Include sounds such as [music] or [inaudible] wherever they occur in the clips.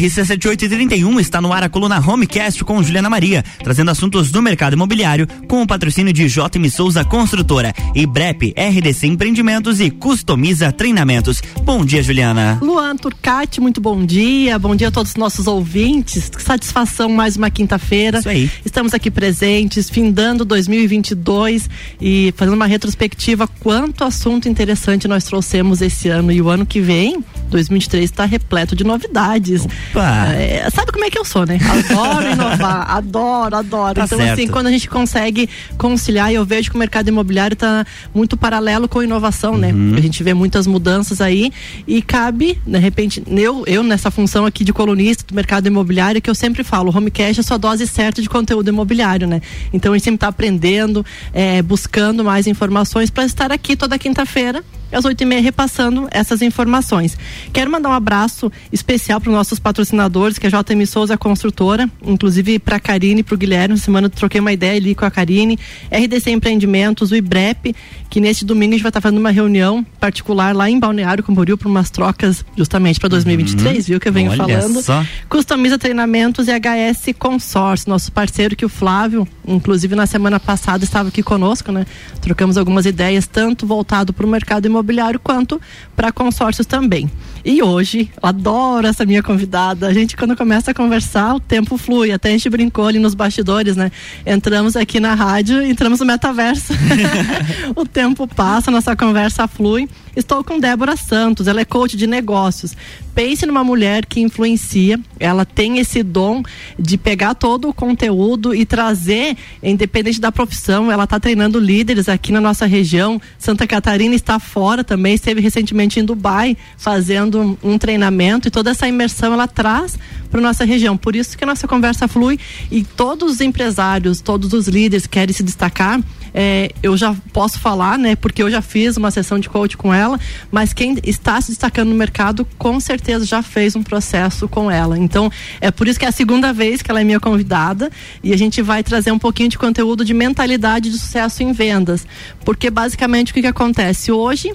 RC7831 está no ar a coluna Homecast com Juliana Maria, trazendo assuntos do mercado imobiliário com o patrocínio de JM Souza Construtora, IBREP, RDC Empreendimentos e Customiza Treinamentos. Bom dia, Juliana. Luan Turcati, muito bom dia. Bom dia a todos os nossos ouvintes. Que satisfação mais uma quinta-feira. Isso aí. Estamos aqui presentes, findando 2022 e fazendo uma retrospectiva quanto assunto interessante nós trouxemos esse ano e o ano que vem 2023 está repleto de novidades. É, sabe como é que eu sou, né? Adoro inovar, [laughs] adoro, adoro. Tá então, certo. assim, quando a gente consegue conciliar, e eu vejo que o mercado imobiliário está muito paralelo com a inovação, né? Uhum. A gente vê muitas mudanças aí e cabe, de repente, eu, eu nessa função aqui de colunista do mercado imobiliário, que eu sempre falo, o Homecast é a sua dose certa de conteúdo imobiliário, né? Então a gente sempre está aprendendo, é, buscando mais informações para estar aqui toda quinta-feira às oito e meia repassando essas informações. Quero mandar um abraço especial para os nossos patrocinadores, que é a JM Souza Construtora, inclusive para a Karine e para o Guilherme. Semana eu troquei uma ideia ali com a Karine, RDC Empreendimentos, o IBREP, que neste domingo a gente vai estar fazendo uma reunião particular lá em Balneário Camboriú para umas trocas justamente para 2023, viu que eu venho falando. só. Customiza Treinamentos e HS Consórcio, nosso parceiro que o Flávio, inclusive na semana passada estava aqui conosco, né? Trocamos algumas ideias tanto voltado para o mercado imobiliário quanto para consórcios também. E hoje, eu adoro essa minha convidada. A gente quando começa a conversar, o tempo flui. Até a gente brincou ali nos bastidores, né? Entramos aqui na rádio, entramos no metaverso. [laughs] [laughs] o tempo passa, nossa conversa flui. Estou com Débora Santos, ela é coach de negócios. Pense numa mulher que influencia, ela tem esse dom de pegar todo o conteúdo e trazer, independente da profissão, ela está treinando líderes aqui na nossa região. Santa Catarina está fora também, esteve recentemente em Dubai fazendo um, treinamento e toda essa imersão ela traz para nossa região. Por isso que a nossa conversa flui e todos os empresários, todos os líderes que querem se destacar, é, eu já posso falar, né? Porque eu já fiz uma sessão de coach com ela, mas quem está se destacando no mercado, com certeza já fez um processo com ela. Então, é por isso que é a segunda vez que ela é minha convidada e a gente vai trazer um pouquinho de conteúdo de mentalidade de sucesso em vendas. Porque basicamente o que, que acontece? Hoje,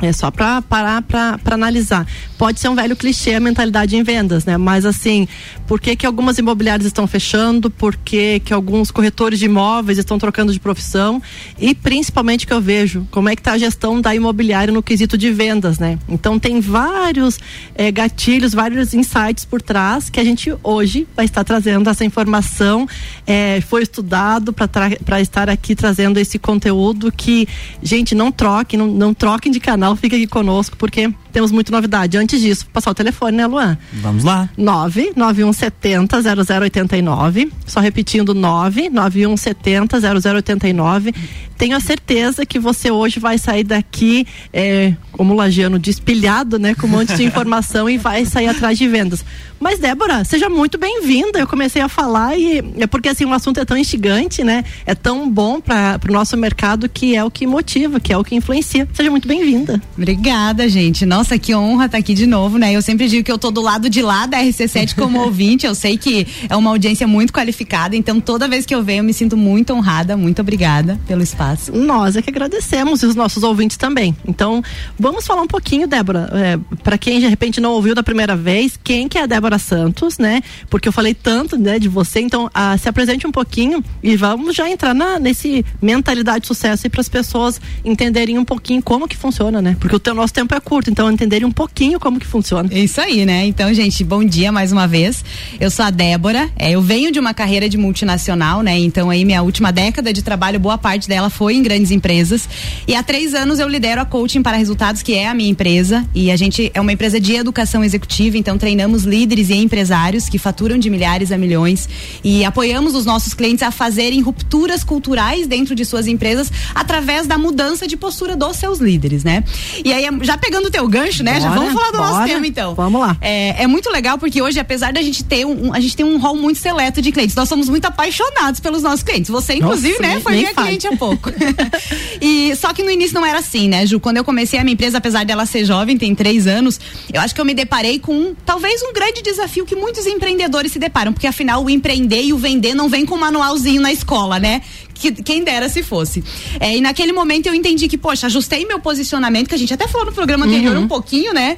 é só para parar para analisar. Pode ser um velho clichê a mentalidade em vendas, né? Mas assim, por que, que algumas imobiliárias estão fechando? Por que, que alguns corretores de imóveis estão trocando de profissão? E principalmente que eu vejo, como é que está a gestão da imobiliária no quesito de vendas, né? Então tem vários eh, gatilhos, vários insights por trás que a gente hoje vai estar trazendo essa informação. eh, foi estudado para estar aqui trazendo esse conteúdo que, gente, não troquem, não, não troquem de canal, fica aqui conosco, porque temos muita novidade. Antes disso, vou passar o telefone, né, Luan? Vamos lá. 99170 0089. Só repetindo, 99170 0089. Tenho a certeza que você hoje vai sair daqui, é, como o Lagiano diz, pilhado, né? Com um monte de [laughs] informação e vai sair atrás de vendas. Mas, Débora, seja muito bem-vinda. Eu comecei a falar e é porque assim, o assunto é tão instigante, né? É tão bom para o nosso mercado que é o que motiva, que é o que influencia. Seja muito bem-vinda. Obrigada, gente. Nossa, que honra estar aqui de novo, né? Eu sempre digo que eu tô do lado de lá da RC7 [laughs] como ouvinte. Eu sei que é uma audiência muito qualificada, então toda vez que eu venho eu me sinto muito honrada. Muito obrigada pelo espaço. Nós é que agradecemos e os nossos ouvintes também. Então, vamos falar um pouquinho, Débora, é, para quem de repente não ouviu da primeira vez, quem que é a Débora Santos, né? Porque eu falei tanto, né, de você, então ah, se apresente um pouquinho e vamos já entrar na, nesse mentalidade de sucesso para as pessoas entenderem um pouquinho como que funciona, né? Porque o teu, nosso tempo é curto, então entenderem um pouquinho como que funciona. É isso aí, né? Então, gente, bom dia mais uma vez. Eu sou a Débora, é, eu venho de uma carreira de multinacional, né? Então aí minha última década de trabalho, boa parte dela foi em grandes empresas. E há três anos eu lidero a Coaching para Resultados, que é a minha empresa. E a gente é uma empresa de educação executiva, então treinamos líderes e empresários que faturam de milhares a milhões e apoiamos os nossos clientes a fazerem rupturas culturais dentro de suas empresas através da mudança de postura dos seus líderes, né? E aí, já pegando o teu gancho, né? já Bora, vamos falar do nosso bora. tema, então. Vamos lá. É, é muito legal porque hoje, apesar da gente ter um, a gente tem um rol muito seleto de clientes, nós somos muito apaixonados pelos nossos clientes. Você, inclusive, Nossa, né, foi minha fale. cliente há pouco. [laughs] e só que no início não era assim, né, Ju? Quando eu comecei a minha empresa, apesar dela ser jovem, tem três anos, eu acho que eu me deparei com um, talvez um grande desafio que muitos empreendedores se deparam, porque afinal o empreender e o vender não vem com um manualzinho na escola, né? que, quem dera se fosse. É, e naquele momento eu entendi que, poxa, ajustei meu posicionamento, que a gente até falou no programa anterior uhum. um pouquinho, né?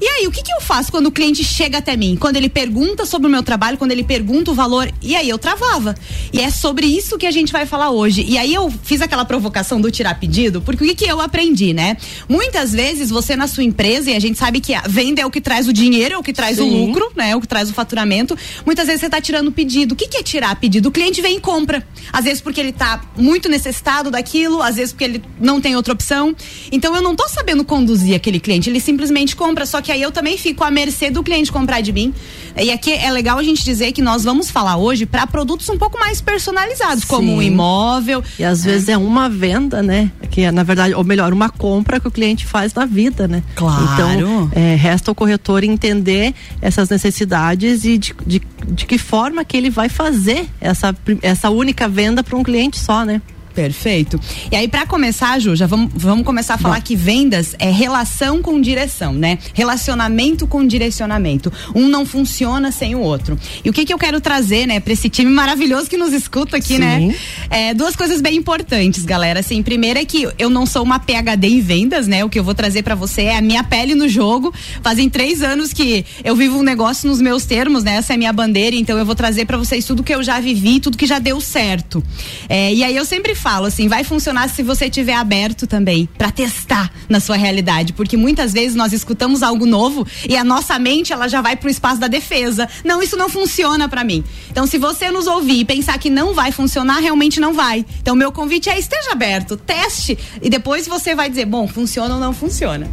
E aí, o que, que eu faço quando o cliente chega até mim? Quando ele pergunta sobre o meu trabalho, quando ele pergunta o valor, e aí eu travava. E é sobre isso que a gente vai falar hoje. E aí eu fiz aquela provocação do tirar pedido, porque o que, que eu aprendi, né? Muitas vezes você na sua empresa, e a gente sabe que a venda é o que traz o dinheiro, é o que traz Sim. o lucro, né? É o que traz o faturamento. Muitas vezes você está tirando pedido. O que, que é tirar pedido? O cliente vem e compra. Às vezes porque ele está muito necessitado daquilo, às vezes porque ele não tem outra opção. Então eu não estou sabendo conduzir aquele cliente, ele simplesmente compra. Só que que aí eu também fico à mercê do cliente comprar de mim. E aqui é legal a gente dizer que nós vamos falar hoje para produtos um pouco mais personalizados, Sim. como um imóvel. E às é. vezes é uma venda, né? Que é, na verdade, ou melhor, uma compra que o cliente faz na vida, né? Claro. Então, é, resta o corretor entender essas necessidades e de, de, de que forma que ele vai fazer essa, essa única venda para um cliente só, né? Perfeito. E aí, para começar, Ju, já vamos, vamos começar a falar Bom. que vendas é relação com direção, né? Relacionamento com direcionamento. Um não funciona sem o outro. E o que, que eu quero trazer, né, para esse time maravilhoso que nos escuta aqui, né? Sim. né? É, duas coisas bem importantes, galera. Assim, primeiro é que eu não sou uma PhD em vendas, né? O que eu vou trazer para você é a minha pele no jogo. Fazem três anos que eu vivo um negócio nos meus termos, né? Essa é a minha bandeira, então eu vou trazer para vocês tudo que eu já vivi, tudo que já deu certo. É, e aí eu sempre falo assim, vai funcionar se você tiver aberto também para testar na sua realidade, porque muitas vezes nós escutamos algo novo e a nossa mente ela já vai pro espaço da defesa. Não, isso não funciona para mim. Então, se você nos ouvir e pensar que não vai funcionar, realmente não vai. Então, meu convite é esteja aberto, teste e depois você vai dizer, bom, funciona ou não funciona.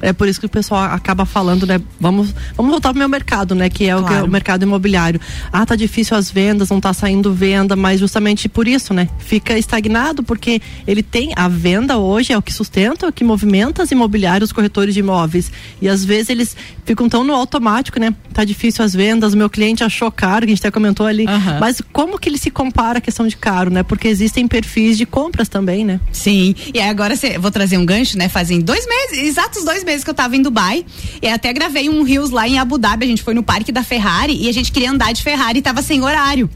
É por isso que o pessoal acaba falando, né? Vamos, vamos voltar pro meu mercado, né? Que é, claro. o, que é o mercado imobiliário. Ah, tá difícil as vendas, não tá saindo venda, mas justamente por isso, né? Fica estagnado porque ele tem a venda hoje é o que sustenta, é o que movimenta as imobiliárias, os corretores de imóveis. E às vezes eles ficam tão no automático, né? Tá difícil as vendas, meu cliente achou caro, que a gente até comentou ali. Uhum. Mas como que ele se compara a questão de caro, né? Porque existem perfis de compras também, né? Sim. E agora cê, vou trazer um gancho, né? Fazem dois meses, exatos dois meses que eu tava em Dubai e até gravei um Rios lá em Abu Dhabi. A gente foi no parque da Ferrari e a gente queria andar de Ferrari e tava sem horário.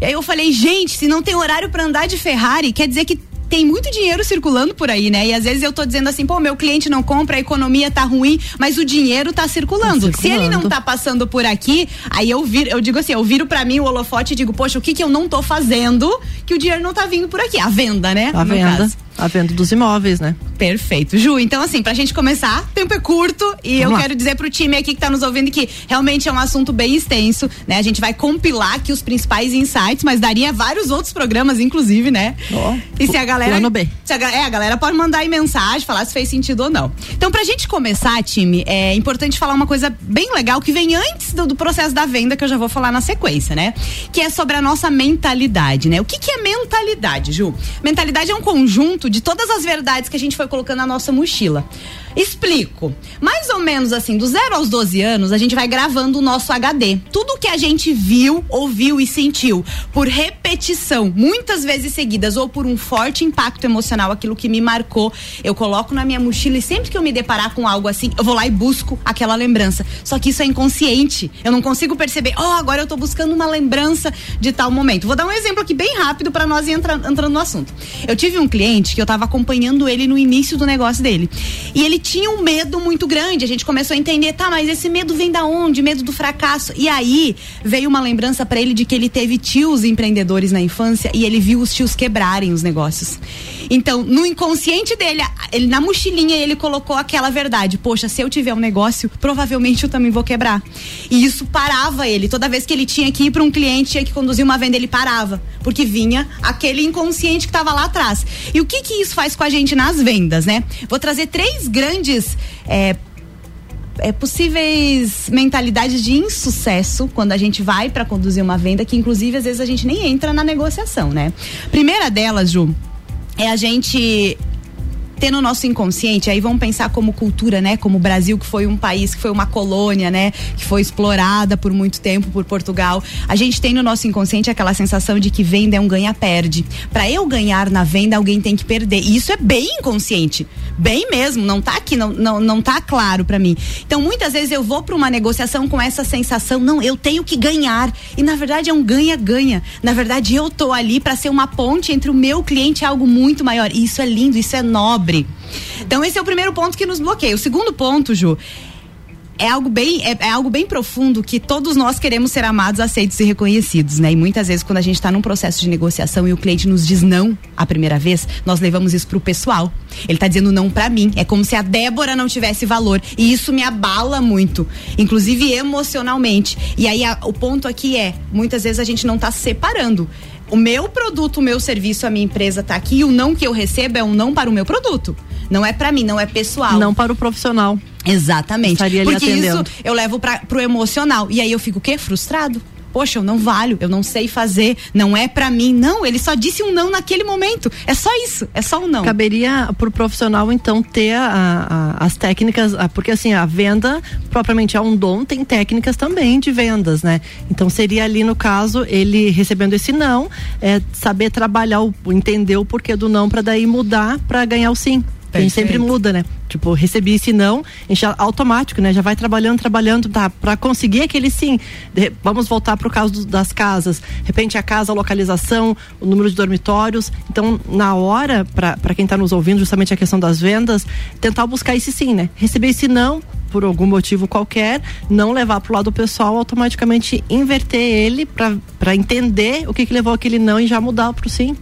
E aí eu falei, gente, se não tem horário para andar de Ferrari, quer dizer que tem muito dinheiro circulando por aí, né? E às vezes eu tô dizendo assim, pô, meu cliente não compra, a economia tá ruim, mas o dinheiro tá circulando. Tá circulando. Se ele não tá passando por aqui, aí eu viro, eu digo assim, eu viro para mim o holofote e digo, poxa, o que que eu não tô fazendo que o dinheiro não tá vindo por aqui? A venda, né? A venda. Caso. A venda dos imóveis, né? Perfeito. Ju, então assim, pra gente começar, tempo é curto e Vamos eu lá. quero dizer pro time aqui que tá nos ouvindo que realmente é um assunto bem extenso, né? A gente vai compilar aqui os principais insights, mas daria vários outros programas, inclusive, né? Oh, e se a galera. Plano B. Se a, é, a galera pode mandar aí mensagem, falar se fez sentido ou não. Então, pra gente começar, time, é importante falar uma coisa bem legal que vem antes do, do processo da venda, que eu já vou falar na sequência, né? Que é sobre a nossa mentalidade, né? O que, que é mentalidade, Ju? Mentalidade é um conjunto de todas as verdades que a gente foi colocando na nossa mochila. Explico. Mais ou menos assim, do zero aos 12 anos, a gente vai gravando o nosso HD. Tudo que a gente viu, ouviu e sentiu por repetição, muitas vezes seguidas, ou por um forte impacto emocional, aquilo que me marcou, eu coloco na minha mochila e sempre que eu me deparar com algo assim, eu vou lá e busco aquela lembrança. Só que isso é inconsciente. Eu não consigo perceber, oh, agora eu tô buscando uma lembrança de tal momento. Vou dar um exemplo aqui bem rápido para nós ir entra, entrando no assunto. Eu tive um cliente que eu tava acompanhando ele no início do negócio dele. E ele tinha um medo muito grande. A gente começou a entender, tá, mas esse medo vem da onde? Medo do fracasso. E aí veio uma lembrança para ele de que ele teve tios empreendedores na infância e ele viu os tios quebrarem os negócios. Então, no inconsciente dele, ele na mochilinha ele colocou aquela verdade: poxa, se eu tiver um negócio, provavelmente eu também vou quebrar. E isso parava ele. Toda vez que ele tinha que ir para um cliente, tinha que conduzir uma venda, ele parava, porque vinha aquele inconsciente que estava lá atrás. E o que que isso faz com a gente nas vendas, né? Vou trazer três grandes é, é, possíveis mentalidades de insucesso quando a gente vai para conduzir uma venda, que inclusive às vezes a gente nem entra na negociação, né? Primeira delas, Ju, é a gente ter no nosso inconsciente, aí vamos pensar como cultura, né? Como o Brasil, que foi um país, que foi uma colônia, né? Que foi explorada por muito tempo por Portugal. A gente tem no nosso inconsciente aquela sensação de que venda é um ganha-perde. Para eu ganhar na venda, alguém tem que perder. E isso é bem inconsciente. Bem mesmo, não tá aqui, não, não, não tá claro para mim. Então, muitas vezes eu vou para uma negociação com essa sensação, não, eu tenho que ganhar. E na verdade é um ganha-ganha. Na verdade, eu tô ali para ser uma ponte entre o meu cliente e algo muito maior. E isso é lindo, isso é nobre. Então, esse é o primeiro ponto que nos bloqueia. O segundo ponto, Ju, é algo bem é, é, algo bem profundo que todos nós queremos ser amados, aceitos e reconhecidos, né? E muitas vezes quando a gente está num processo de negociação e o cliente nos diz não a primeira vez, nós levamos isso pro pessoal. Ele está dizendo não para mim. É como se a Débora não tivesse valor e isso me abala muito, inclusive emocionalmente. E aí a, o ponto aqui é, muitas vezes a gente não está separando o meu produto, o meu serviço, a minha empresa está aqui o não que eu recebo é um não para o meu produto. Não é para mim, não é pessoal. Não para o profissional. Exatamente. Estaria Porque isso eu levo para pro emocional. E aí eu fico o quê? Frustrado poxa, eu não valho, eu não sei fazer, não é para mim. Não, ele só disse um não naquele momento. É só isso, é só um não. Caberia pro profissional então ter a, a, as técnicas, a, porque assim, a venda propriamente é um dom, tem técnicas também de vendas, né? Então seria ali no caso ele recebendo esse não, é saber trabalhar, o, entender o porquê do não para daí mudar para ganhar o sim. A gente sempre muda, né? Tipo, recebi esse não, a gente já, automático, né? Já vai trabalhando, trabalhando, tá? Pra conseguir aquele sim. De, vamos voltar pro caso do, das casas. De repente, a casa, a localização, o número de dormitórios. Então, na hora, para quem tá nos ouvindo, justamente a questão das vendas, tentar buscar esse sim, né? Receber esse não, por algum motivo qualquer, não levar para o lado pessoal, automaticamente inverter ele para entender o que, que levou aquele não e já mudar para o sim.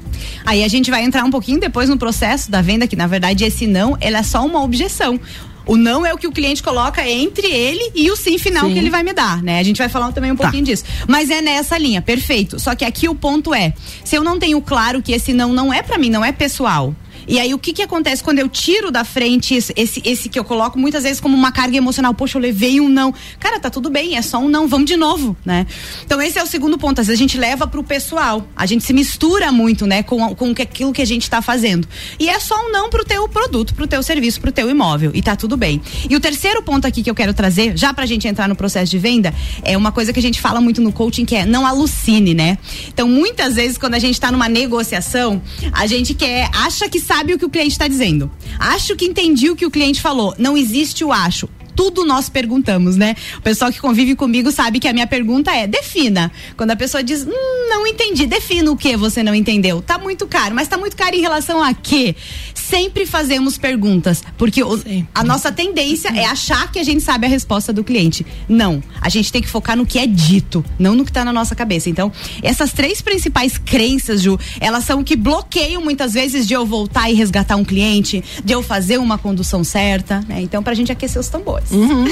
Aí a gente vai entrar um pouquinho depois no processo da venda, que na verdade esse não, ele é só uma objeção. O não é o que o cliente coloca entre ele e o sim final sim. que ele vai me dar, né? A gente vai falar também um tá. pouquinho disso. Mas é nessa linha, perfeito. Só que aqui o ponto é, se eu não tenho claro que esse não não é para mim, não é pessoal, e aí o que que acontece quando eu tiro da frente esse, esse, esse que eu coloco muitas vezes como uma carga emocional? Poxa, eu levei um não. Cara, tá tudo bem, é só um não, vamos de novo, né? Então esse é o segundo ponto. Às vezes a gente leva pro pessoal. A gente se mistura muito, né, com, com aquilo que a gente tá fazendo. E é só um não pro teu produto, pro teu serviço, pro teu imóvel. E tá tudo bem. E o terceiro ponto aqui que eu quero trazer, já pra gente entrar no processo de venda, é uma coisa que a gente fala muito no coaching que é não alucine, né? Então muitas vezes quando a gente tá numa negociação, a gente quer, acha que sabe sabe o que o cliente está dizendo. Acho que entendi o que o cliente falou. Não existe o acho tudo nós perguntamos, né? O pessoal que convive comigo sabe que a minha pergunta é: defina. Quando a pessoa diz, hum, não entendi, defina o que você não entendeu. Tá muito caro, mas tá muito caro em relação a quê? Sempre fazemos perguntas, porque o, a nossa tendência é achar que a gente sabe a resposta do cliente. Não, a gente tem que focar no que é dito, não no que tá na nossa cabeça. Então, essas três principais crenças, Ju, elas são o que bloqueiam muitas vezes de eu voltar e resgatar um cliente, de eu fazer uma condução certa, né? Então, pra gente aquecer os tambores. Uhum.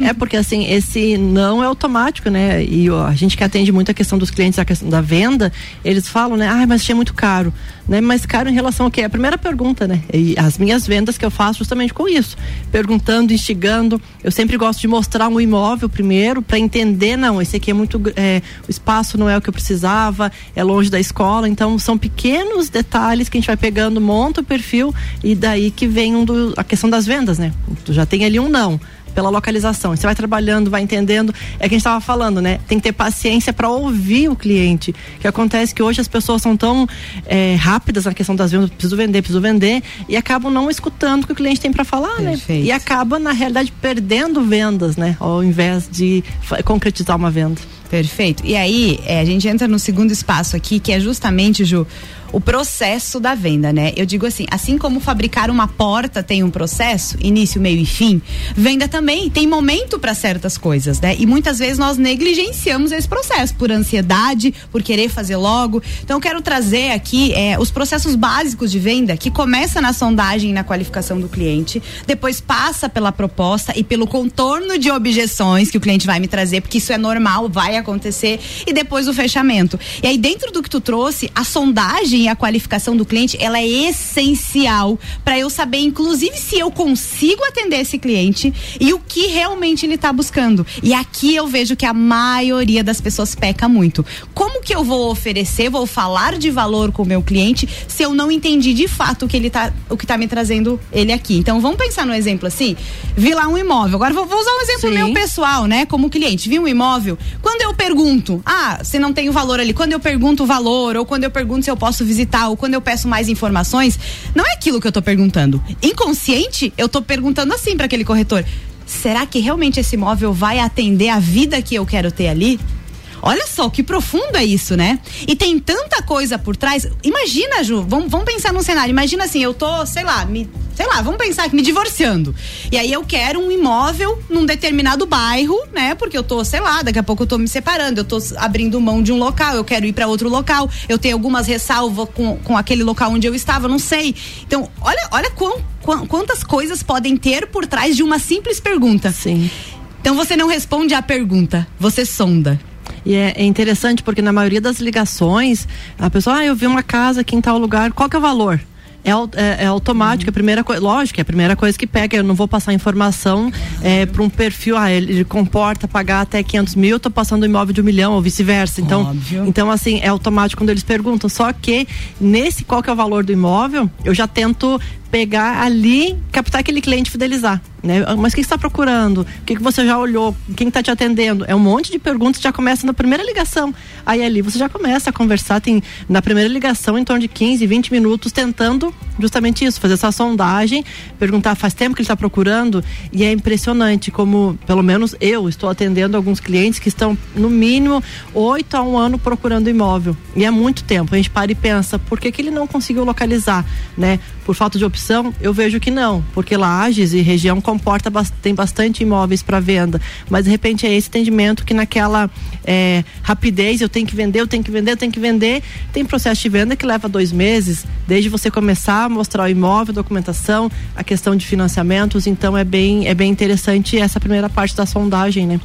[laughs] é porque assim, esse não é automático, né? E ó, a gente que atende muito a questão dos clientes, a questão da venda, eles falam, né? Ah, mas achei muito caro. Né? Mas caro em relação ao quê? A primeira pergunta, né? E as minhas vendas que eu faço justamente com isso. Perguntando, instigando. Eu sempre gosto de mostrar um imóvel primeiro para entender, não, esse aqui é muito. É, o espaço não é o que eu precisava, é longe da escola. Então são pequenos detalhes que a gente vai pegando, monta o perfil e daí que vem um do, a questão das vendas, né? Tu já tem ali um não pela localização. Você vai trabalhando, vai entendendo. É que a gente estava falando, né? Tem que ter paciência para ouvir o cliente. Que acontece que hoje as pessoas são tão é, rápidas na questão das vendas, preciso vender, preciso vender, e acabam não escutando o que o cliente tem para falar, né? Perfeito. né? E acaba, na realidade, perdendo vendas, né? Ao invés de concretizar uma venda. Perfeito. E aí, é, a gente entra no segundo espaço aqui, que é justamente, Ju, o processo da venda, né? Eu digo assim, assim como fabricar uma porta tem um processo, início, meio e fim, venda também tem momento para certas coisas, né? E muitas vezes nós negligenciamos esse processo por ansiedade, por querer fazer logo. Então eu quero trazer aqui é, os processos básicos de venda que começa na sondagem e na qualificação do cliente, depois passa pela proposta e pelo contorno de objeções que o cliente vai me trazer, porque isso é normal, vai acontecer, e depois o fechamento. E aí dentro do que tu trouxe, a sondagem a qualificação do cliente, ela é essencial para eu saber, inclusive, se eu consigo atender esse cliente e o que realmente ele está buscando. E aqui eu vejo que a maioria das pessoas peca muito. Como que eu vou oferecer, vou falar de valor com o meu cliente se eu não entendi de fato o que ele tá, o que tá me trazendo ele aqui. Então vamos pensar no exemplo assim, vi lá um imóvel. Agora vou, vou usar um exemplo Sim. meu pessoal, né, como cliente. Vi um imóvel, quando eu pergunto: "Ah, se não tem o valor ali". Quando eu pergunto o valor ou quando eu pergunto se eu posso visitar ou quando eu peço mais informações, não é aquilo que eu tô perguntando. Inconsciente, eu tô perguntando assim para aquele corretor: será que realmente esse imóvel vai atender a vida que eu quero ter ali? Olha só que profundo é isso, né? E tem tanta coisa por trás. Imagina, Ju, vamos, vamos pensar num cenário. Imagina assim, eu tô, sei lá, me, sei lá, vamos pensar que me divorciando. E aí eu quero um imóvel num determinado bairro, né? Porque eu tô, sei lá, daqui a pouco eu tô me separando, eu tô abrindo mão de um local, eu quero ir para outro local, eu tenho algumas ressalvas com, com aquele local onde eu estava, não sei. Então, olha, olha quão, quantas coisas podem ter por trás de uma simples pergunta. Sim. Então você não responde à pergunta, você sonda. E é, é, interessante porque na maioria das ligações, a pessoa, ah, eu vi uma casa aqui em tal lugar, qual que é o valor? É, é, é automático, uhum. a primeira coisa, lógico, é a primeira coisa que pega, eu não vou passar informação é, para um perfil, ah, ele, ele, comporta pagar até 500 mil, eu tô passando um imóvel de um milhão ou vice-versa. Então, então, assim, é automático quando eles perguntam. Só que nesse qual que é o valor do imóvel, eu já tento pegar ali, captar aquele cliente fidelizar. Né? Mas o que está procurando? O que, que você já olhou? Quem está te atendendo? É um monte de perguntas já começa na primeira ligação. Aí ali você já começa a conversar, tem na primeira ligação em torno de 15, 20 minutos tentando justamente isso, fazer essa sondagem, perguntar faz tempo que ele está procurando e é impressionante como, pelo menos eu estou atendendo alguns clientes que estão no mínimo oito a um ano procurando imóvel e é muito tempo. A gente para e pensa, por que, que ele não conseguiu localizar, né? Por falta de opção, eu vejo que não, porque Lages e região comporta tem bastante imóveis para venda, mas de repente é esse atendimento que naquela é, rapidez eu tenho que vender, eu tenho que vender, eu tenho que vender, tem processo de venda que leva dois meses, desde você começar a mostrar o imóvel, documentação, a questão de financiamentos, então é bem é bem interessante essa primeira parte da sondagem, né?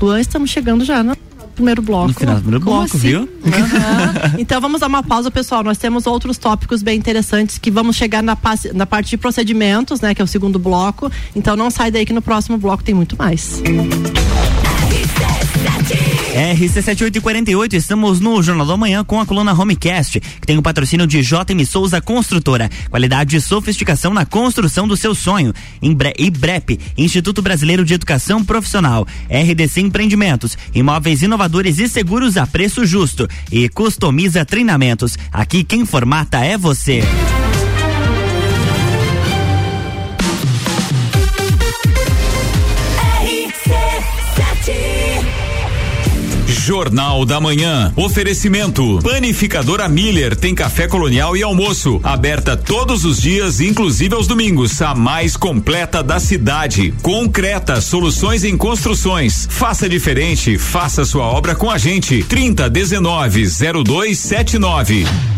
Luan, estamos chegando já, né? Primeiro bloco. No final do primeiro Como bloco, assim? viu? Uhum. [laughs] então vamos dar uma pausa, pessoal. Nós temos outros tópicos bem interessantes que vamos chegar na, na parte de procedimentos, né? Que é o segundo bloco. Então não sai daí que no próximo bloco tem muito mais. RC7848, estamos no Jornal da Manhã com a coluna Homecast, que tem o patrocínio de JM Souza Construtora. Qualidade e sofisticação na construção do seu sonho. IBREP, Instituto Brasileiro de Educação Profissional. RDC Empreendimentos, imóveis inovadores e seguros a preço justo. E customiza treinamentos. Aqui quem formata é você. Jornal da Manhã. Oferecimento. Panificadora Miller tem café colonial e almoço. Aberta todos os dias, inclusive aos domingos. A mais completa da cidade. Concreta, soluções em construções. Faça diferente, faça sua obra com a gente. 30 19 0279.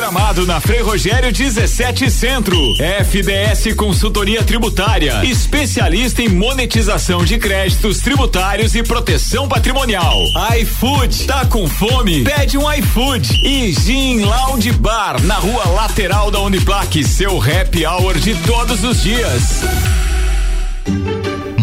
Gramado, na Frei Rogério 17 Centro. FDS Consultoria Tributária, especialista em monetização de créditos tributários e proteção patrimonial. iFood, tá com fome? Pede um iFood. E Gin Lounge Bar, na rua lateral da Uniplaque, seu happy hour de todos os dias.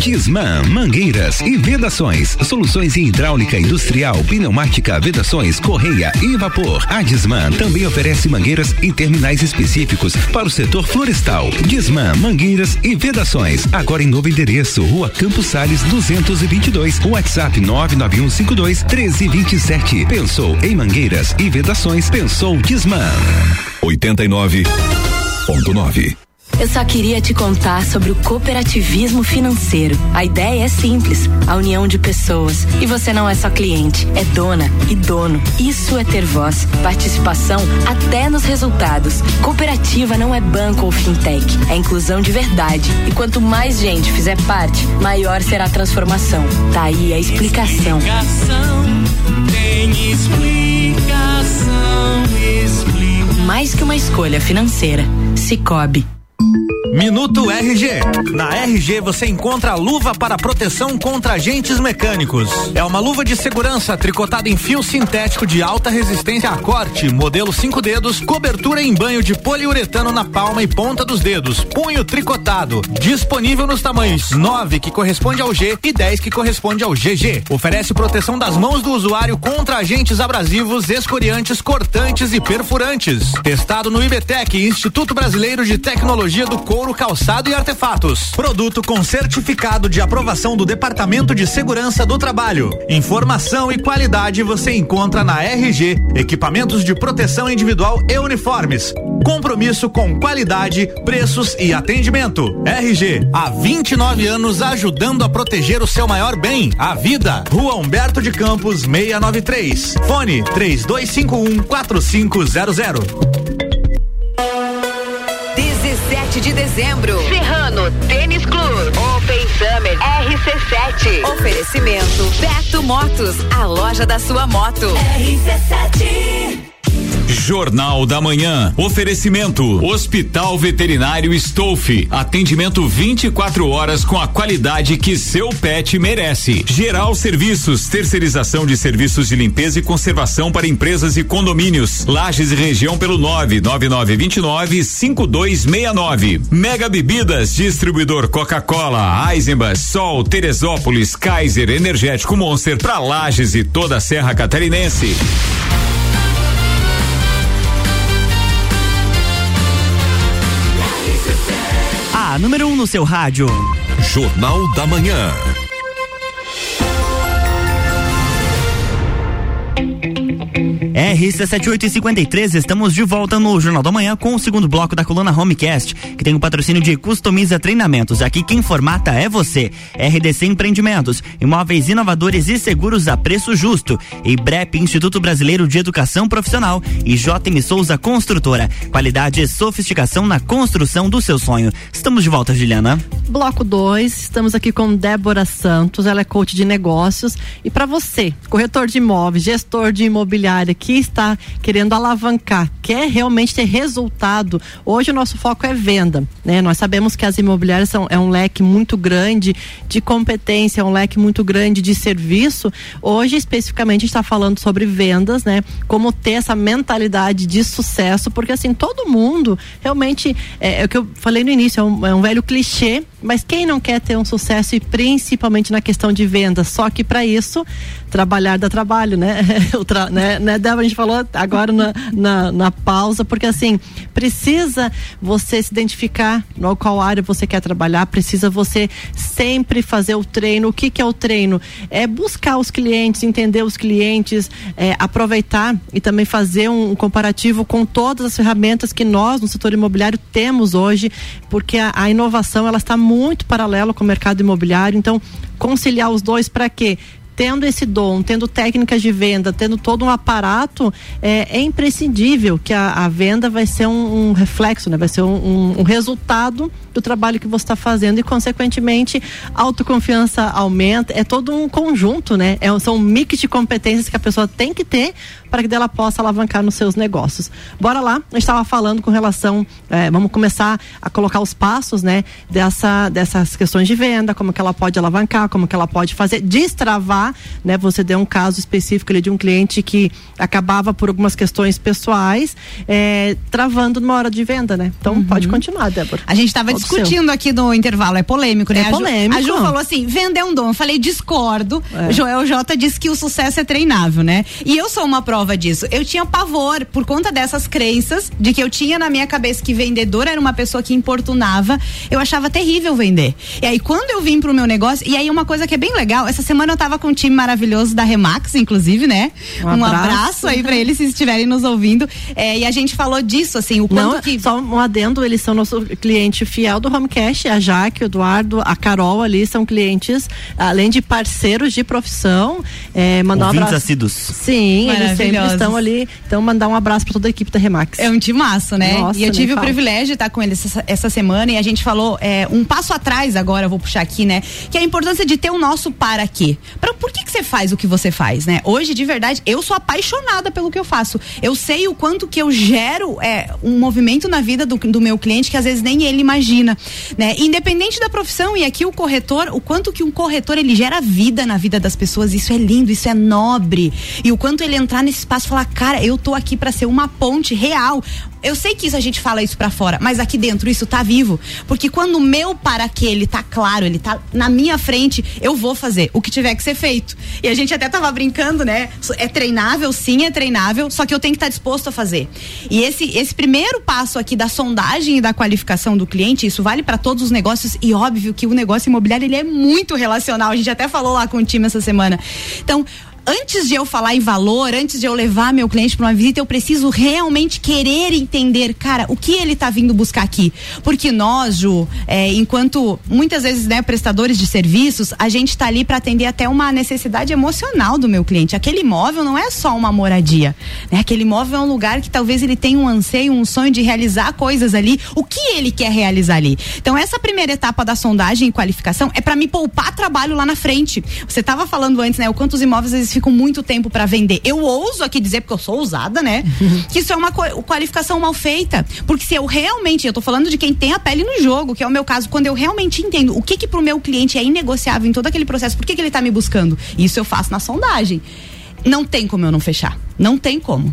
Disman Mangueiras e Vedações. Soluções em hidráulica industrial, pneumática, vedações, correia e vapor. A Disman também oferece mangueiras e terminais específicos para o setor florestal. Disman Mangueiras e Vedações. Agora em novo endereço, Rua Campos Sales 222. WhatsApp 99152 1327. Pensou em mangueiras e vedações? Pensou Disman. 89.9 eu só queria te contar sobre o cooperativismo financeiro. A ideia é simples: a união de pessoas. E você não é só cliente, é dona e dono. Isso é ter voz, participação até nos resultados. Cooperativa não é banco ou fintech, é inclusão de verdade. E quanto mais gente fizer parte, maior será a transformação. Tá aí a explicação. Tem explicação, explica. Mais que uma escolha financeira. Cicobi. Minuto RG. Na RG você encontra a luva para proteção contra agentes mecânicos. É uma luva de segurança tricotada em fio sintético de alta resistência a corte, modelo 5 dedos, cobertura em banho de poliuretano na palma e ponta dos dedos, punho tricotado. Disponível nos tamanhos 9, que corresponde ao G, e 10, que corresponde ao GG. Oferece proteção das mãos do usuário contra agentes abrasivos, escoriantes, cortantes e perfurantes. Testado no IBTEC, Instituto Brasileiro de Tecnologia do Couro couro, calçado e artefatos. Produto com certificado de aprovação do Departamento de Segurança do Trabalho. Informação e qualidade você encontra na RG, equipamentos de proteção individual e uniformes. Compromisso com qualidade, preços e atendimento. RG, há 29 anos ajudando a proteger o seu maior bem, a vida. Rua Humberto de Campos, 693. Fone 3251 4500. 7 de dezembro. Serrano Tênis Club. Open Summer RC7. Oferecimento Beto Motos, a loja da sua moto. RC7. Jornal da Manhã. Oferecimento: Hospital Veterinário Stolfe. Atendimento 24 horas com a qualidade que seu pet merece. Geral Serviços, terceirização de serviços de limpeza e conservação para empresas e condomínios. Lages e região pelo 99929 5269. Mega Bebidas, distribuidor Coca-Cola, Eisenbach, Sol, Teresópolis, Kaiser, Energético Monster para Lages e toda a Serra Catarinense. Número 1 um no seu rádio. Jornal da Manhã. RC7853, estamos de volta no Jornal da Manhã com o segundo bloco da coluna Homecast, que tem o patrocínio de Customiza Treinamentos. Aqui quem formata é você. RDC Empreendimentos, imóveis inovadores e seguros a preço justo. E BREP, Instituto Brasileiro de Educação Profissional e JM Souza Construtora. Qualidade e sofisticação na construção do seu sonho. Estamos de volta, Juliana. Bloco 2, estamos aqui com Débora Santos, ela é coach de negócios. E para você, corretor de imóveis, gestor de imobiliária, que está querendo alavancar, quer realmente ter resultado, hoje o nosso foco é venda, né? Nós sabemos que as imobiliárias são é um leque muito grande de competência, é um leque muito grande de serviço. Hoje especificamente está falando sobre vendas, né? Como ter essa mentalidade de sucesso, porque assim todo mundo realmente é, é o que eu falei no início, é um, é um velho clichê, mas quem não quer ter um sucesso e principalmente na questão de venda? Só que para isso trabalhar dá trabalho, né? [laughs] Tra, né, né a gente falou agora na, na, na, pausa, porque assim, precisa você se identificar no qual área você quer trabalhar, precisa você sempre fazer o treino. O que, que é o treino? É buscar os clientes, entender os clientes, é, aproveitar e também fazer um, um, comparativo com todas as ferramentas que nós no setor imobiliário temos hoje, porque a, a inovação ela está muito paralela com o mercado imobiliário, então conciliar os dois para quê? Tendo esse dom, tendo técnicas de venda, tendo todo um aparato, é, é imprescindível que a, a, venda vai ser um, um reflexo, né? vai ser um, um, um, resultado do trabalho que você está fazendo e, consequentemente, a autoconfiança aumenta. É todo um conjunto, né? É, são um mix de competências que a pessoa tem que ter para que ela possa alavancar nos seus negócios. Bora lá, eu estava falando com relação, é, vamos começar a colocar os passos, né? Dessa, dessas questões de venda, como que ela pode alavancar, como que ela pode fazer, destravar né? Você deu um caso específico ali de um cliente que acabava por algumas questões pessoais, é, travando numa hora de venda, né? Então uhum. pode continuar, Débora. A gente estava discutindo aqui no intervalo, é polêmico, né? É A Ju- polêmico. A Ju, falou assim: vender um dom. Eu falei, discordo. É. Joel J disse que o sucesso é treinável, né? E eu sou uma prova disso. Eu tinha pavor por conta dessas crenças de que eu tinha na minha cabeça que vendedor era uma pessoa que importunava. Eu achava terrível vender. E aí, quando eu vim pro meu negócio, e aí uma coisa que é bem legal, essa semana eu tava com um time maravilhoso da Remax, inclusive, né? Um Um, abraço. abraço. aí pra eles se estiverem nos ouvindo. É, e a gente falou disso, assim, o quanto Não, que. só um adendo, eles são nosso cliente fiel do Homecast, a Jaque, o Eduardo, a Carol ali são clientes, além de parceiros de profissão, é, mandar um Ouvintes abraço. assíduos. Sim, eles sempre estão ali, então mandar um abraço para toda a equipe da Remax. É um timaço, né? Nossa, e eu tive o fala. privilégio de estar com eles essa, essa semana e a gente falou é, um passo atrás agora, eu vou puxar aqui, né? Que é a importância de ter o nosso para quê. Pra, por que, que você faz o que você faz, né? Hoje, de verdade, eu sou apaixonada pelo que eu faço. Eu sei o quanto que eu gero é, um movimento na vida do, do meu cliente que às vezes nem ele imagina, né? Independente da profissão, e aqui o corretor, o quanto que um corretor ele gera vida na vida das pessoas, isso é lindo, isso é nobre. E o quanto ele entrar nesse espaço e falar, cara, eu tô aqui para ser uma ponte real. Eu sei que isso a gente fala isso pra fora, mas aqui dentro isso tá vivo. Porque quando o meu para ele tá claro, ele tá na minha frente, eu vou fazer o que tiver que ser feito. E a gente até tava brincando, né? É treinável, sim, é treinável, só que eu tenho que estar disposto a fazer. E esse, esse primeiro passo aqui da sondagem e da qualificação do cliente, isso vale para todos os negócios e óbvio que o negócio imobiliário ele é muito relacional. A gente até falou lá com o time essa semana. Então, antes de eu falar em valor, antes de eu levar meu cliente para uma visita, eu preciso realmente querer entender, cara, o que ele tá vindo buscar aqui. Porque nós, Ju, é, enquanto muitas vezes, né, prestadores de serviços, a gente tá ali para atender até uma necessidade emocional do meu cliente. Aquele imóvel não é só uma moradia, né? Aquele imóvel é um lugar que talvez ele tenha um anseio, um sonho de realizar coisas ali. O que ele quer realizar ali? Então, essa primeira etapa da sondagem e qualificação é para me poupar trabalho lá na frente. Você tava falando antes, né, o quanto os imóveis ficam muito tempo para vender. Eu ouso aqui dizer, porque eu sou ousada, né? [laughs] que isso é uma qualificação mal feita. Porque se eu realmente, eu tô falando de quem tem a pele no jogo, que é o meu caso, quando eu realmente entendo o que que pro meu cliente é inegociável em todo aquele processo, por que que ele tá me buscando? Isso eu faço na sondagem. Não tem como eu não fechar. Não tem como.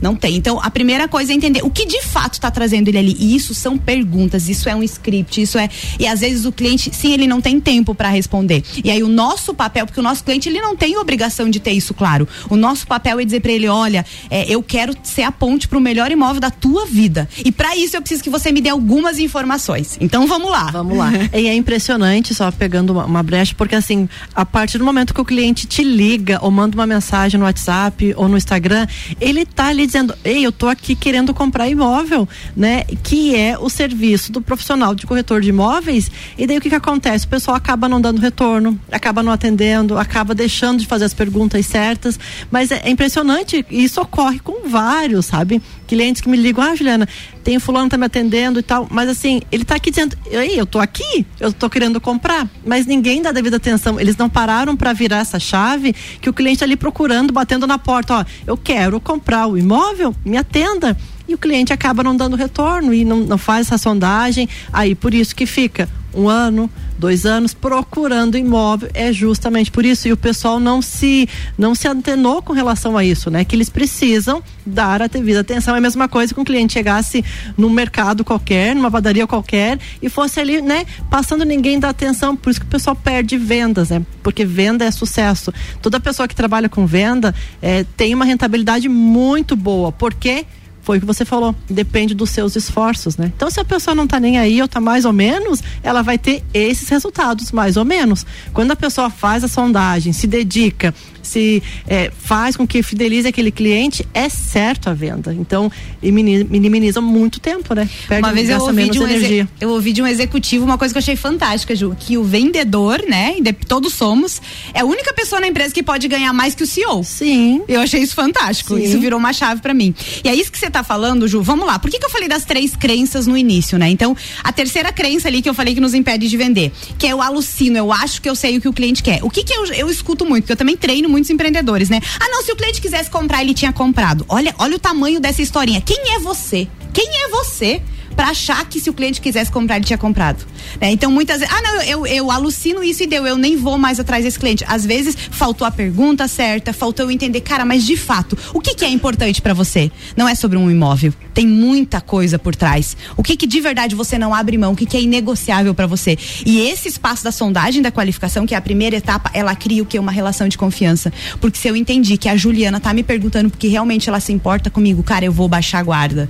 Não tem. Então, a primeira coisa é entender o que de fato está trazendo ele ali. E isso são perguntas, isso é um script, isso é. E às vezes o cliente, sim, ele não tem tempo para responder. E aí o nosso papel, porque o nosso cliente ele não tem obrigação de ter isso claro. O nosso papel é dizer para ele, olha, é, eu quero ser a ponte para o melhor imóvel da tua vida. E para isso eu preciso que você me dê algumas informações. Então vamos lá. Vamos lá. [laughs] e é impressionante, só pegando uma, uma brecha, porque assim, a partir do momento que o cliente te liga ou manda uma mensagem no WhatsApp ou no Instagram, ele tá ali dizendo, ei, eu tô aqui querendo comprar imóvel, né? Que é o serviço do profissional de corretor de imóveis. E daí o que que acontece? O pessoal acaba não dando retorno, acaba não atendendo, acaba deixando de fazer as perguntas certas. Mas é, é impressionante, isso ocorre com vários, sabe? Clientes que me ligam, ah, Juliana, tem fulano tá me atendendo e tal, mas assim, ele tá aqui dizendo, ei, eu tô aqui, eu tô querendo comprar, mas ninguém dá devida atenção, eles não pararam para virar essa chave que o cliente tá ali procurando, batendo na porta, ó, eu quero comprar o imóvel, me atenda. E o cliente acaba não dando retorno e não, não faz essa sondagem, aí por isso que fica um ano, dois anos procurando imóvel, é justamente por isso. E o pessoal não se não se antenou com relação a isso, né? Que eles precisam dar a devida atenção. É a mesma coisa que um cliente chegasse num mercado qualquer, numa padaria qualquer, e fosse ali, né, passando ninguém dá atenção. Por isso que o pessoal perde vendas, né? Porque venda é sucesso. Toda pessoa que trabalha com venda eh, tem uma rentabilidade muito boa. Por quê? Foi o que você falou, depende dos seus esforços, né? Então, se a pessoa não tá nem aí ou tá mais ou menos, ela vai ter esses resultados, mais ou menos. Quando a pessoa faz a sondagem, se dedica, se eh, faz com que fidelize aquele cliente, é certo a venda. Então, e mini- minimiza muito tempo, né? Perde, Uma vez eu ouvi, menos de um energia. eu ouvi de um executivo uma coisa que eu achei fantástica, Ju, que o vendedor, né, todos somos, é a única pessoa na empresa que pode ganhar mais que o CEO. Sim. Eu achei isso fantástico. Sim. Isso virou uma chave pra mim. E é isso que você tá falando, Ju. Vamos lá. Por que, que eu falei das três crenças no início, né? Então, a terceira crença ali que eu falei que nos impede de vender, que é o alucino, eu acho que eu sei o que o cliente quer. O que que eu, eu escuto muito, porque eu também treino muitos empreendedores, né? Ah, não, se o cliente quisesse comprar, ele tinha comprado. Olha, olha o tamanho dessa historinha. Quem é você? Quem é você? Para achar que se o cliente quisesse comprar, ele tinha comprado. Né? Então, muitas vezes, ah, não, eu, eu alucino isso e deu, eu nem vou mais atrás desse cliente. Às vezes, faltou a pergunta certa, faltou eu entender, cara, mas de fato, o que, que é importante para você? Não é sobre um imóvel. Tem muita coisa por trás. O que, que de verdade você não abre mão? O que, que é inegociável para você? E esse espaço da sondagem da qualificação, que é a primeira etapa, ela cria o que? Uma relação de confiança. Porque se eu entendi que a Juliana tá me perguntando porque realmente ela se importa comigo, cara, eu vou baixar a guarda.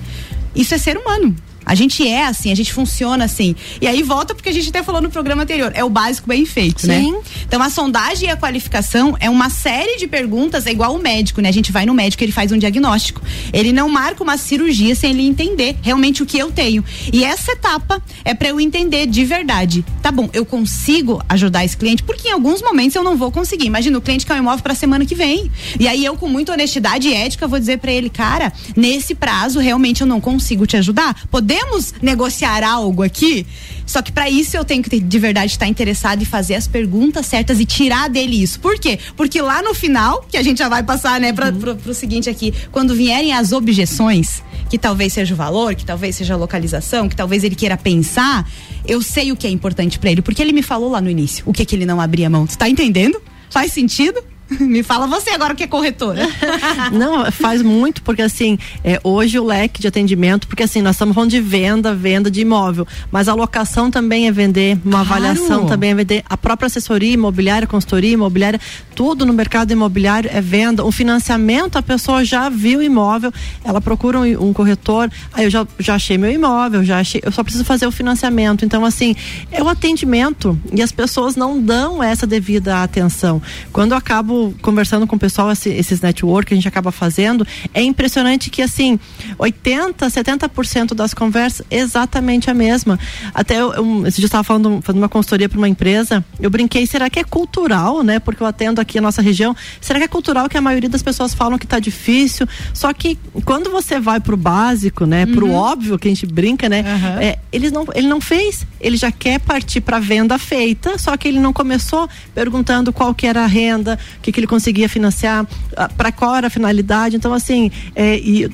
Isso é ser humano. A gente é assim, a gente funciona assim. E aí volta porque a gente até falou no programa anterior, é o básico bem feito, né? Sim. né? Então a sondagem e a qualificação é uma série de perguntas, é igual o médico, né? A gente vai no médico, ele faz um diagnóstico. Ele não marca uma cirurgia sem ele entender realmente o que eu tenho. E essa etapa é para eu entender de verdade. Tá bom, eu consigo ajudar esse cliente, porque em alguns momentos eu não vou conseguir. Imagina o cliente quer um imóvel para semana que vem. E aí eu com muita honestidade e ética vou dizer para ele, cara, nesse prazo realmente eu não consigo te ajudar. Poder podemos negociar algo aqui? Só que para isso eu tenho que de verdade estar interessado e fazer as perguntas certas e tirar dele isso. Por quê? Porque lá no final, que a gente já vai passar, né, para uhum. pro, pro seguinte aqui, quando vierem as objeções, que talvez seja o valor, que talvez seja a localização, que talvez ele queira pensar, eu sei o que é importante para ele, porque ele me falou lá no início o que que ele não abria mão. Você tá entendendo? Faz sentido? [laughs] Me fala você agora que é corretora. [laughs] Não, faz muito, porque assim, é, hoje o leque de atendimento, porque assim, nós estamos falando de venda, venda de imóvel, mas a locação também é vender, uma claro. avaliação também é vender, a própria assessoria imobiliária, consultoria imobiliária, tudo no mercado imobiliário é venda. O financiamento, a pessoa já viu o imóvel, ela procura um, um corretor, aí eu já, já achei meu imóvel, já achei, eu só preciso fazer o financiamento. Então, assim, é o atendimento e as pessoas não dão essa devida atenção. Quando eu acabo conversando com o pessoal, esses network que a gente acaba fazendo, é impressionante que assim, 80, 70% das conversas exatamente a mesma. Até eu, eu esse dia estava falando, fazendo uma consultoria para uma empresa, eu brinquei, será que é cultural, né? Porque eu atendo aqui a nossa região, será que é cultural que a maioria das pessoas falam que está difícil? Só que quando você vai pro básico, né, pro uhum. óbvio que a gente brinca, né? Uhum. É, ele não, ele não fez, ele já quer partir para venda feita, só que ele não começou perguntando qual que era a renda, que, que ele conseguia financiar, ah, para qual era a finalidade. Então, assim, é, e eu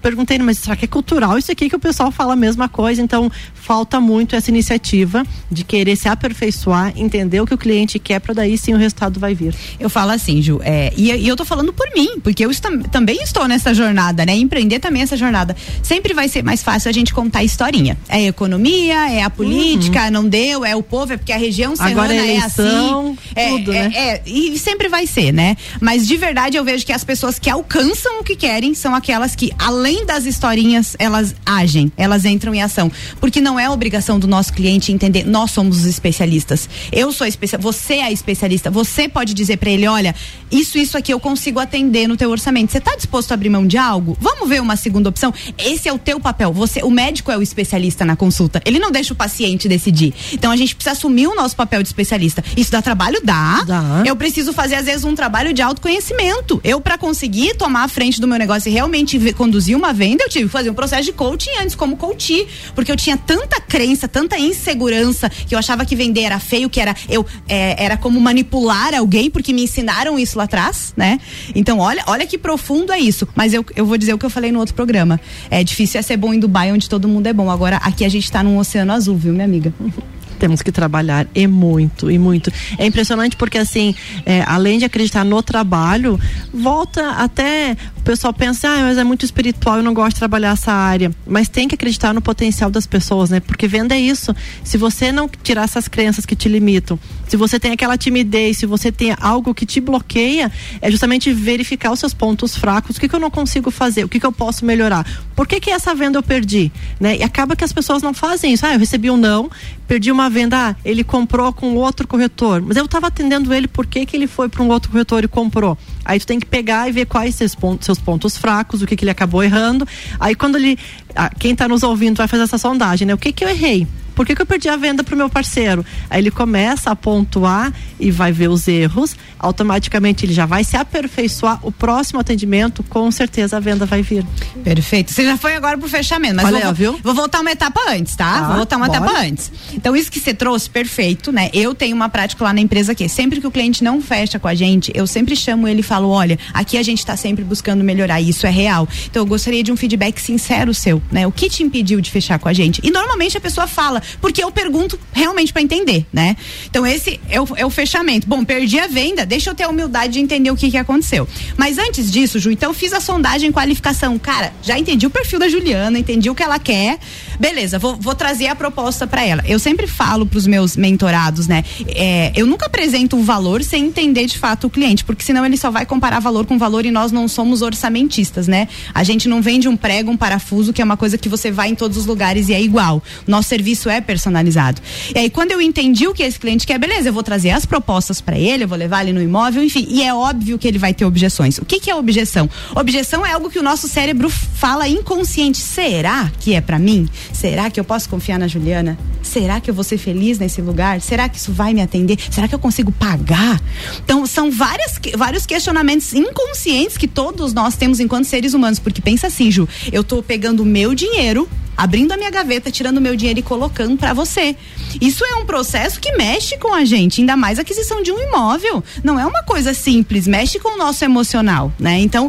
perguntei, mas será que é cultural isso aqui que o pessoal fala a mesma coisa? Então, falta muito essa iniciativa de querer se aperfeiçoar, entender o que o cliente quer, para daí sim o resultado vai vir. Eu falo assim, Ju, é, e, e, eu tô falando por mim, porque eu estam, também estou nessa jornada, né? Empreender também é essa jornada. Sempre vai ser mais fácil a gente contar a historinha. É a economia, é a política, uhum. não deu, é o povo, é porque a região serrana Agora é, eleição, é assim. Tudo, é, né? é, e sempre vai ser, né? Mas de verdade eu vejo que as pessoas que alcançam o que querem são aquelas que, além das historinhas, elas agem, elas entram em ação. Porque não é obrigação do nosso cliente entender, nós somos os especialistas. Eu sou especialista, você é especialista. Você pode dizer para ele, olha, isso, isso aqui eu consigo atender no teu orçamento. Você está disposto a abrir mão de algo? Vamos ver uma segunda opção. Esse é o teu papel. Você, o médico é o especialista na consulta. Ele não deixa o paciente decidir. Então a gente precisa assumir o nosso papel de especialista. Isso dá trabalho? Dá. dá. Eu preciso fazer às vezes um trabalho de autoconhecimento. Eu para conseguir tomar a frente do meu negócio e realmente conduzir uma venda, eu tive que fazer um processo de coaching antes como coach, porque eu tinha tanta crença, tanta insegurança que eu achava que vender era feio, que era eu é, era como manipular alguém, porque me ensinaram isso lá atrás, né? Então, olha, olha que profundo é isso. Mas eu, eu vou dizer o que eu falei no outro programa. É difícil é ser bom em Dubai, onde todo mundo é bom. Agora, aqui a gente tá num oceano azul, viu, minha amiga? [laughs] temos que trabalhar e muito, e muito. É impressionante porque, assim, é, além de acreditar no trabalho, volta até. Pessoal pensa, ah, mas é muito espiritual, eu não gosto de trabalhar essa área. Mas tem que acreditar no potencial das pessoas, né? Porque venda é isso. Se você não tirar essas crenças que te limitam, se você tem aquela timidez, se você tem algo que te bloqueia, é justamente verificar os seus pontos fracos. O que, que eu não consigo fazer? O que, que eu posso melhorar? Por que, que essa venda eu perdi? Né? E acaba que as pessoas não fazem isso. Ah, eu recebi um não, perdi uma venda, ah, ele comprou com outro corretor. Mas eu estava atendendo ele, por que, que ele foi para um outro corretor e comprou? Aí tu tem que pegar e ver quais seus pontos, seus pontos fracos, o que, que ele acabou errando. Aí quando ele. Ah, quem está nos ouvindo vai fazer essa sondagem, né? O que, que eu errei? Por que, que eu perdi a venda pro meu parceiro? Aí ele começa a pontuar e vai ver os erros, automaticamente ele já vai se aperfeiçoar. O próximo atendimento, com certeza a venda vai vir. Perfeito. Você já foi agora pro fechamento, mas Olha, vou, viu? vou voltar uma etapa antes, tá? Tá, vou voltar uma bora. etapa antes. Então, isso que você trouxe, perfeito, né? Eu tenho uma prática lá na empresa que sempre que o cliente não fecha com a gente, eu sempre chamo ele e falo: olha, aqui a gente tá sempre buscando melhorar, e isso é real. Então, eu gostaria de um feedback sincero seu, né? O que te impediu de fechar com a gente? E normalmente a pessoa fala, porque eu pergunto realmente para entender, né? Então, esse é o, é o fechamento. Bom, perdi a venda, deixa eu ter a humildade de entender o que, que aconteceu. Mas antes disso, Ju, então fiz a sondagem qualificação. Cara, já entendi o perfil da Juliana, entendi o que ela quer. Beleza, vou, vou trazer a proposta para ela. Eu sempre falo pros meus mentorados, né? É, eu nunca apresento um valor sem entender de fato o cliente, porque senão ele só vai comparar valor com valor e nós não somos orçamentistas, né? A gente não vende um prego, um parafuso, que é uma coisa que você vai em todos os lugares e é igual. Nosso serviço é personalizado. E aí, quando eu entendi o que esse cliente quer, beleza, eu vou trazer as propostas para ele, eu vou levar ele no imóvel, enfim. E é óbvio que ele vai ter objeções. O que, que é objeção? Objeção é algo que o nosso cérebro fala inconsciente. Será que é para mim? Será que eu posso confiar na Juliana? Será que eu vou ser feliz nesse lugar? Será que isso vai me atender? Será que eu consigo pagar? Então, são várias, vários questionamentos inconscientes que todos nós temos enquanto seres humanos. Porque pensa assim, Ju, eu tô pegando o meu dinheiro abrindo a minha gaveta, tirando meu dinheiro e colocando para você. Isso é um processo que mexe com a gente, ainda mais aquisição de um imóvel. Não é uma coisa simples, mexe com o nosso emocional, né? Então,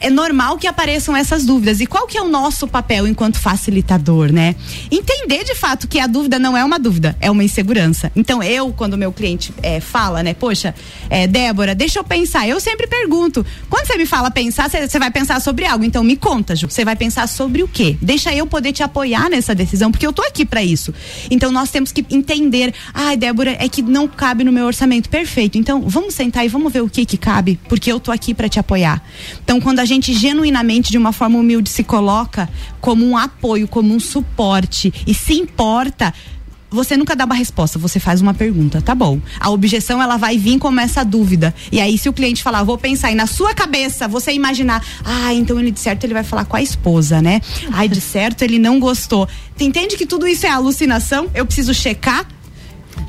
é normal que apareçam essas dúvidas. E qual que é o nosso papel enquanto facilitador, né? Entender de fato que a dúvida não é uma dúvida, é uma insegurança. Então, eu, quando meu cliente é, fala, né, poxa, é, Débora, deixa eu pensar. Eu sempre pergunto, quando você me fala pensar, você vai pensar sobre algo. Então, me conta, Ju, você vai pensar sobre o quê? Deixa eu poder te apoiar nessa decisão, porque eu tô aqui para isso. Então, nós temos que entender, ai, Débora, é que não cabe no meu orçamento. Perfeito. Então, vamos sentar e vamos ver o que que cabe, porque eu tô aqui para te apoiar. Então, quando a gente genuinamente, de uma forma humilde, se coloca como um apoio, como um suporte e se importa, você nunca dá uma resposta, você faz uma pergunta, tá bom. A objeção ela vai vir como essa dúvida. E aí, se o cliente falar, vou pensar, e na sua cabeça você imaginar, ah, então ele de certo ele vai falar com a esposa, né? Ai, de certo ele não gostou. Entende que tudo isso é alucinação? Eu preciso checar?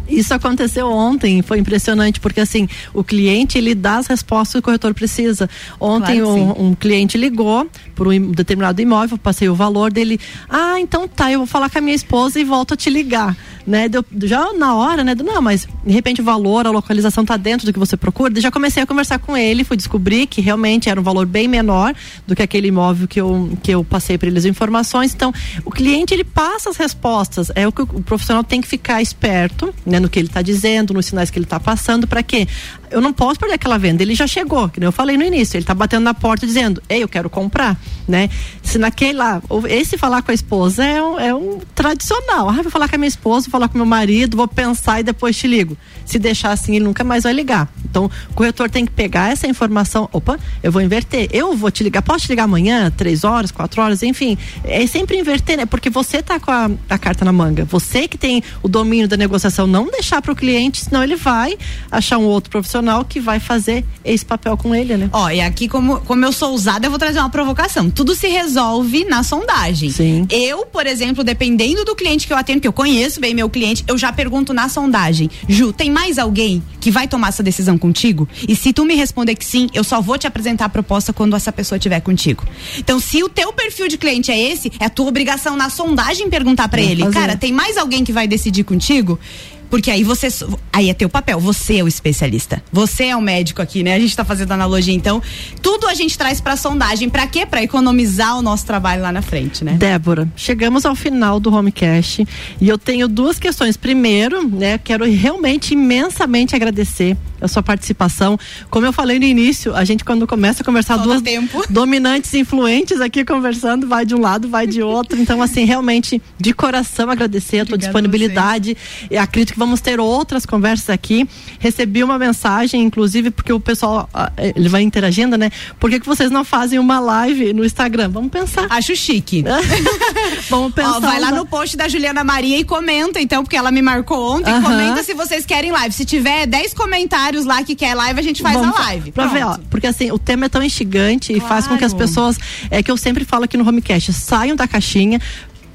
Isso aconteceu ontem, foi impressionante, porque assim, o cliente ele dá as respostas que o corretor precisa. Ontem Claro um, um cliente ligou por um determinado imóvel, passei o valor dele. Ah, então tá, eu vou falar com a minha esposa e volto a te ligar. Né? Deu- já na hora, né? Não, mas de repente o valor, a localização tá dentro do que você procura. Já comecei a conversar com ele, fui descobrir que realmente era um valor bem menor do que aquele imóvel que eu, que eu passei para eles as informações. Então, o cliente ele passa as respostas. É o que o o profissional tem que ficar esperto, né, no que ele está dizendo, nos sinais que ele está passando, para quê? Eu não posso perder aquela venda. Ele já chegou, que eu falei no início. Ele está batendo na porta dizendo, ei, eu quero comprar, né? Se naquele lá, esse falar com a esposa é um, é um tradicional. Ah, vou falar com a minha esposa, vou falar com meu marido, vou pensar e depois te ligo. Se deixar assim, ele nunca mais vai ligar. Então, o corretor tem que pegar essa informação. Opa, eu vou inverter. Eu vou te ligar. Posso te ligar amanhã, três horas, quatro horas, enfim. É sempre inverter, né? Porque você tá com a, a carta na manga. Você que tem o domínio da negociação, não deixar para o cliente, senão ele vai achar um outro profissional que vai fazer esse papel com ele, né? Ó, e aqui, como, como eu sou ousada, eu vou trazer uma provocação. Tudo se resolve na sondagem. Sim. Eu, por exemplo, dependendo do cliente que eu atendo, que eu conheço bem meu cliente, eu já pergunto na sondagem: Ju, tem mais alguém que vai tomar essa decisão contigo? E se tu me responder que sim, eu só vou te apresentar a proposta quando essa pessoa estiver contigo. Então, se o teu perfil de cliente é esse, é a tua obrigação na sondagem perguntar pra Vou ele: cara, tem mais alguém que vai decidir contigo? Porque aí você. Aí é teu papel, você é o especialista. Você é o médico aqui, né? A gente tá fazendo analogia, então. Tudo a gente traz pra sondagem. Pra quê? Pra economizar o nosso trabalho lá na frente, né? Débora, chegamos ao final do Homecast e eu tenho duas questões. Primeiro, né, quero realmente imensamente agradecer a sua participação. Como eu falei no início, a gente quando começa a conversar duas [laughs] dominantes influentes aqui conversando, vai de um lado, vai de outro. Então, assim, realmente, de coração agradecer a tua Obrigada a disponibilidade. E acredito que vamos ter outras conversas aqui. Recebi uma mensagem, inclusive, porque o pessoal ah, ele vai interagindo, né? Por que, que vocês não fazem uma live no Instagram? Vamos pensar. Acho chique. [laughs] Vamos pensar. Ó, vai lá no post da Juliana Maria e comenta, então, porque ela me marcou ontem. Aham. Comenta se vocês querem live. Se tiver 10 comentários lá que quer live, a gente faz Vamos a live. Pra ver, ó, porque assim, o tema é tão instigante e faz com que as Claro. pessoas, é que eu sempre falo aqui no Homecast, saiam da caixinha,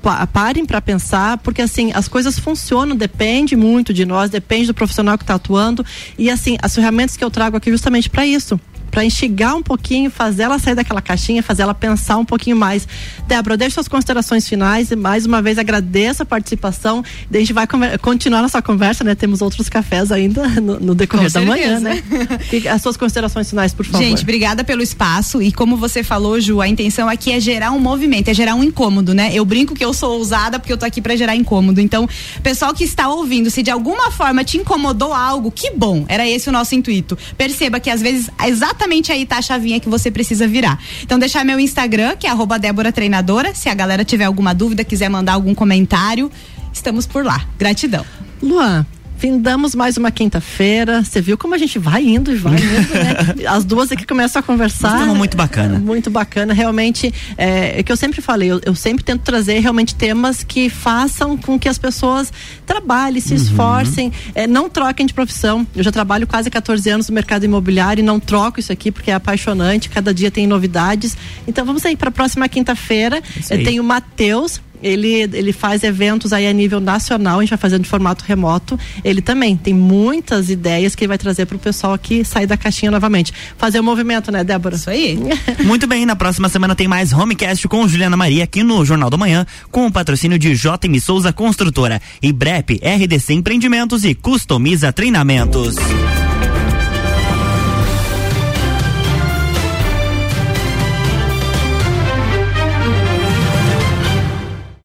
pa parem para pensar, porque assim, as coisas funcionam, depende muito de nós, depende do profissional que está atuando. E assim, as ferramentas que eu trago aqui justamente para isso para instigar um pouquinho, fazer ela sair daquela caixinha, fazer ela pensar um pouquinho mais. Débora, deixa suas considerações finais e mais uma vez agradeço a participação. a gente vai continuar nossa conversa, né? Temos outros cafés ainda no, no decorrer da manhã, né? E as suas considerações finais, por favor. Gente, obrigada pelo espaço e como você falou, Ju, a intenção aqui é gerar um movimento, é gerar um incômodo, né? Eu brinco que eu sou ousada porque eu tô aqui para gerar incômodo. Então, pessoal que está ouvindo, se de alguma forma te incomodou algo, que bom. Era esse o nosso intuito. Perceba que às vezes exatamente exatamente aí tá a chavinha que você precisa virar. Então deixar meu Instagram, que é arroba Débora Treinadora, se a galera tiver alguma dúvida, quiser mandar algum comentário, estamos por lá. Gratidão. Luan, Findamos mais uma quinta-feira. Você viu como a gente vai indo e vai indo, né? [laughs] As duas aqui começam a conversar. Estamos muito bacana. Muito bacana. Realmente, é, é que eu sempre falei, eu, eu, sempre tento trazer realmente temas que façam com que as pessoas trabalhem, se uhum. esforcem, é, não troquem de profissão. Eu já trabalho quase 14 anos no mercado imobiliário e não troco isso aqui porque é apaixonante. Cada dia tem novidades. Então vamos aí para a próxima quinta-feira. Tem o Matheus ele, ele faz eventos aí a nível nacional, a gente vai fazendo de formato remoto. Ele também tem muitas ideias que ele vai trazer para o pessoal aqui sair da caixinha novamente. Fazer o um movimento, né, Débora? Isso aí. [laughs] Muito bem, na próxima semana tem mais Homecast com Juliana Maria aqui no Jornal da Manhã, com o patrocínio de JM Souza Construtora, e BREP, RDC Empreendimentos e Customiza Treinamentos.